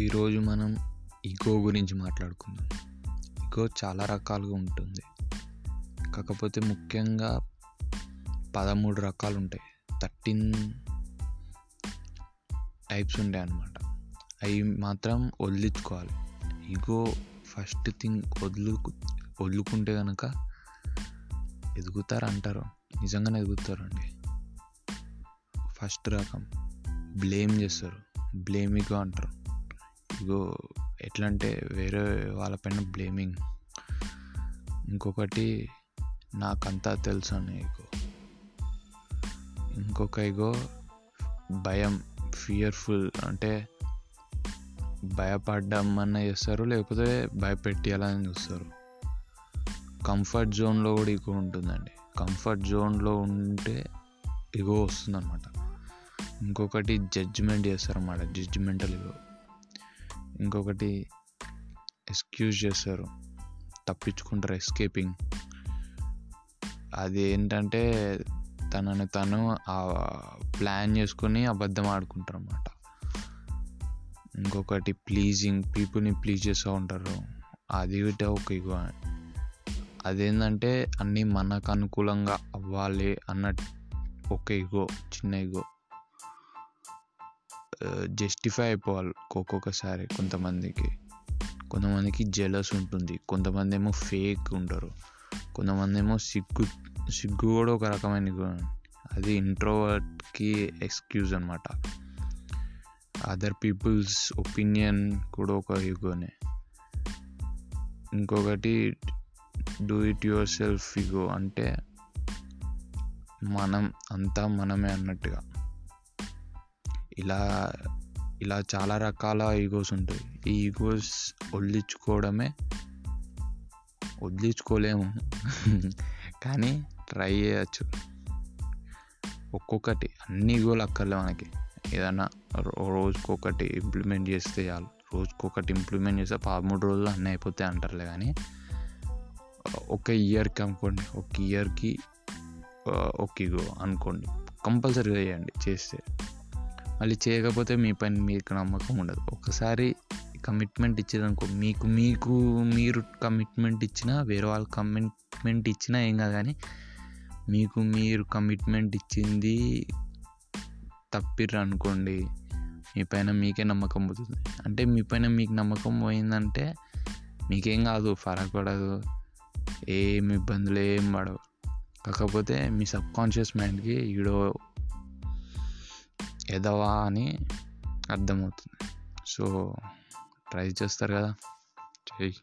ఈరోజు మనం ఈగో గురించి మాట్లాడుకుందాం. ఈగో చాలా రకాలుగా ఉంటుంది. కాకపోతే ముఖ్యంగా పదమూడు రకాలు ఉంటాయి. థర్టీన్ టైప్స్ ఉంటాయి అన్నమాట. అవి మాత్రం వదిలించుకోవాలి. ఈగో ఫస్ట్ థింగ్ వదులు వదులుకుంటే కనుక ఎదుగుతారు అంటారు నిజంగానే ఎదుగుతారండి. ఫస్ట్ రకం బ్లేమ్ చేస్తారు. బ్లేమిగో అంటారు. ఇగో ఎట్లా అంటే వేరే వాళ్ళపైన బ్లేమింగ్ ఇంకొకటి నాకంతా తెలుసు అని ఇగో. ఇంకొక ఇగో భయం ఫియర్ఫుల్ అంటే భయపడ్డం అన్న చేస్తారు లేకపోతే భయపెట్టియాలని చూస్తారు. కంఫర్ట్ జోన్లో కూడా ఇగో ఉంటుందండి. కంఫర్ట్ జోన్లో ఉంటే ఇగో వస్తుందన్నమాట. ఇంకొకటి జడ్జిమెంట్ చేస్తారన్నమాట జడ్జిమెంటల్ ఇగో. ఇంకొకటి ఎక్స్క్యూజ్ చేస్తారు తప్పించుకుంటారు ఎస్కేపింగ్. అది ఏంటంటే తనని తను ప్లాన్ చేసుకొని అబద్ధం ఆడుకుంటారు అన్నమాట ఇంకొకటి ప్లీజింగ్ పీపుల్ని ప్లీజ్ చేస్తూ ఉంటారు. అది ఒక ఇగో. అదేంటంటే అన్నీ మనకు అనుకూలంగా అవ్వాలి అన్న ఒక ఇగో చిన్న ఇగో. జస్టిఫై అయిపోవాలి ఒక్కొక్కసారి కొంతమందికి. కొంతమందికి జెలస్ ఉంటుంది. కొంతమంది ఏమో ఫేక్ ఉంటారు. కొంతమంది ఏమో సిగ్గు సిగ్గు కూడా ఒక రకమైన అది ఇంట్రోవర్ట్కి ఎక్స్క్యూజ్ అనమాట అదర్ పీపుల్స్ ఒపీనియన్ కూడా ఒక ఇగోనే ఇంకొకటి do it yourself ego అంటే మనం అంతా మనమే అన్నట్టుగా. ఇలా ఇలా చాలా రకాల ఈగోస్ ఉంటాయి. ఈ ఈగోస్ వదిలించుకోవడమే వదిలించుకోలేము. కానీ ట్రై చేయచ్చు. ఒక్కొక్కటి అన్ని ఈగోలు అక్కర్లే మనకి. ఏదైనా రోజుకొకటి ఇంప్లిమెంట్ చేస్తే చాలు. రోజుకొకటి ఇంప్లిమెంట్ చేస్తే పదమూడు రోజులు అన్నీ అయిపోతాయి అంటారులే కానీ ఒక ఇయర్కి అనుకోండి ఒక ఇయర్కి ఒక ఇగో అనుకోండి. కంపల్సరీగా చేయండి చేస్తే. మళ్ళీ చేయకపోతే మీ పైన మీకు నమ్మకం ఉండదు. ఒకసారి కమిట్మెంట్ ఇచ్చారనుకో మీకు మీకు మీరు కమిట్మెంట్ ఇచ్చినా వేరే వాళ్ళు కమిట్మెంట్ ఇచ్చినా ఏం కాదు కానీ మీకు మీరు కమిట్మెంట్ ఇచ్చింది తప్పిర్రు అనుకోండి మీ పైన మీకే నమ్మకం పోతుంది. అంటే మీ పైన మీకు నమ్మకం పోయిందంటే మీకేం కాదు ఫరక్ పడదు ఏం ఇబ్బందులు ఏం పడవు. కాకపోతే మీ సబ్ కాన్షియస్ మైండ్కి ఈడో ఎదవా అని అర్థమవుతుంది. సో ట్రై చేస్తారు కదా. చెయ్యి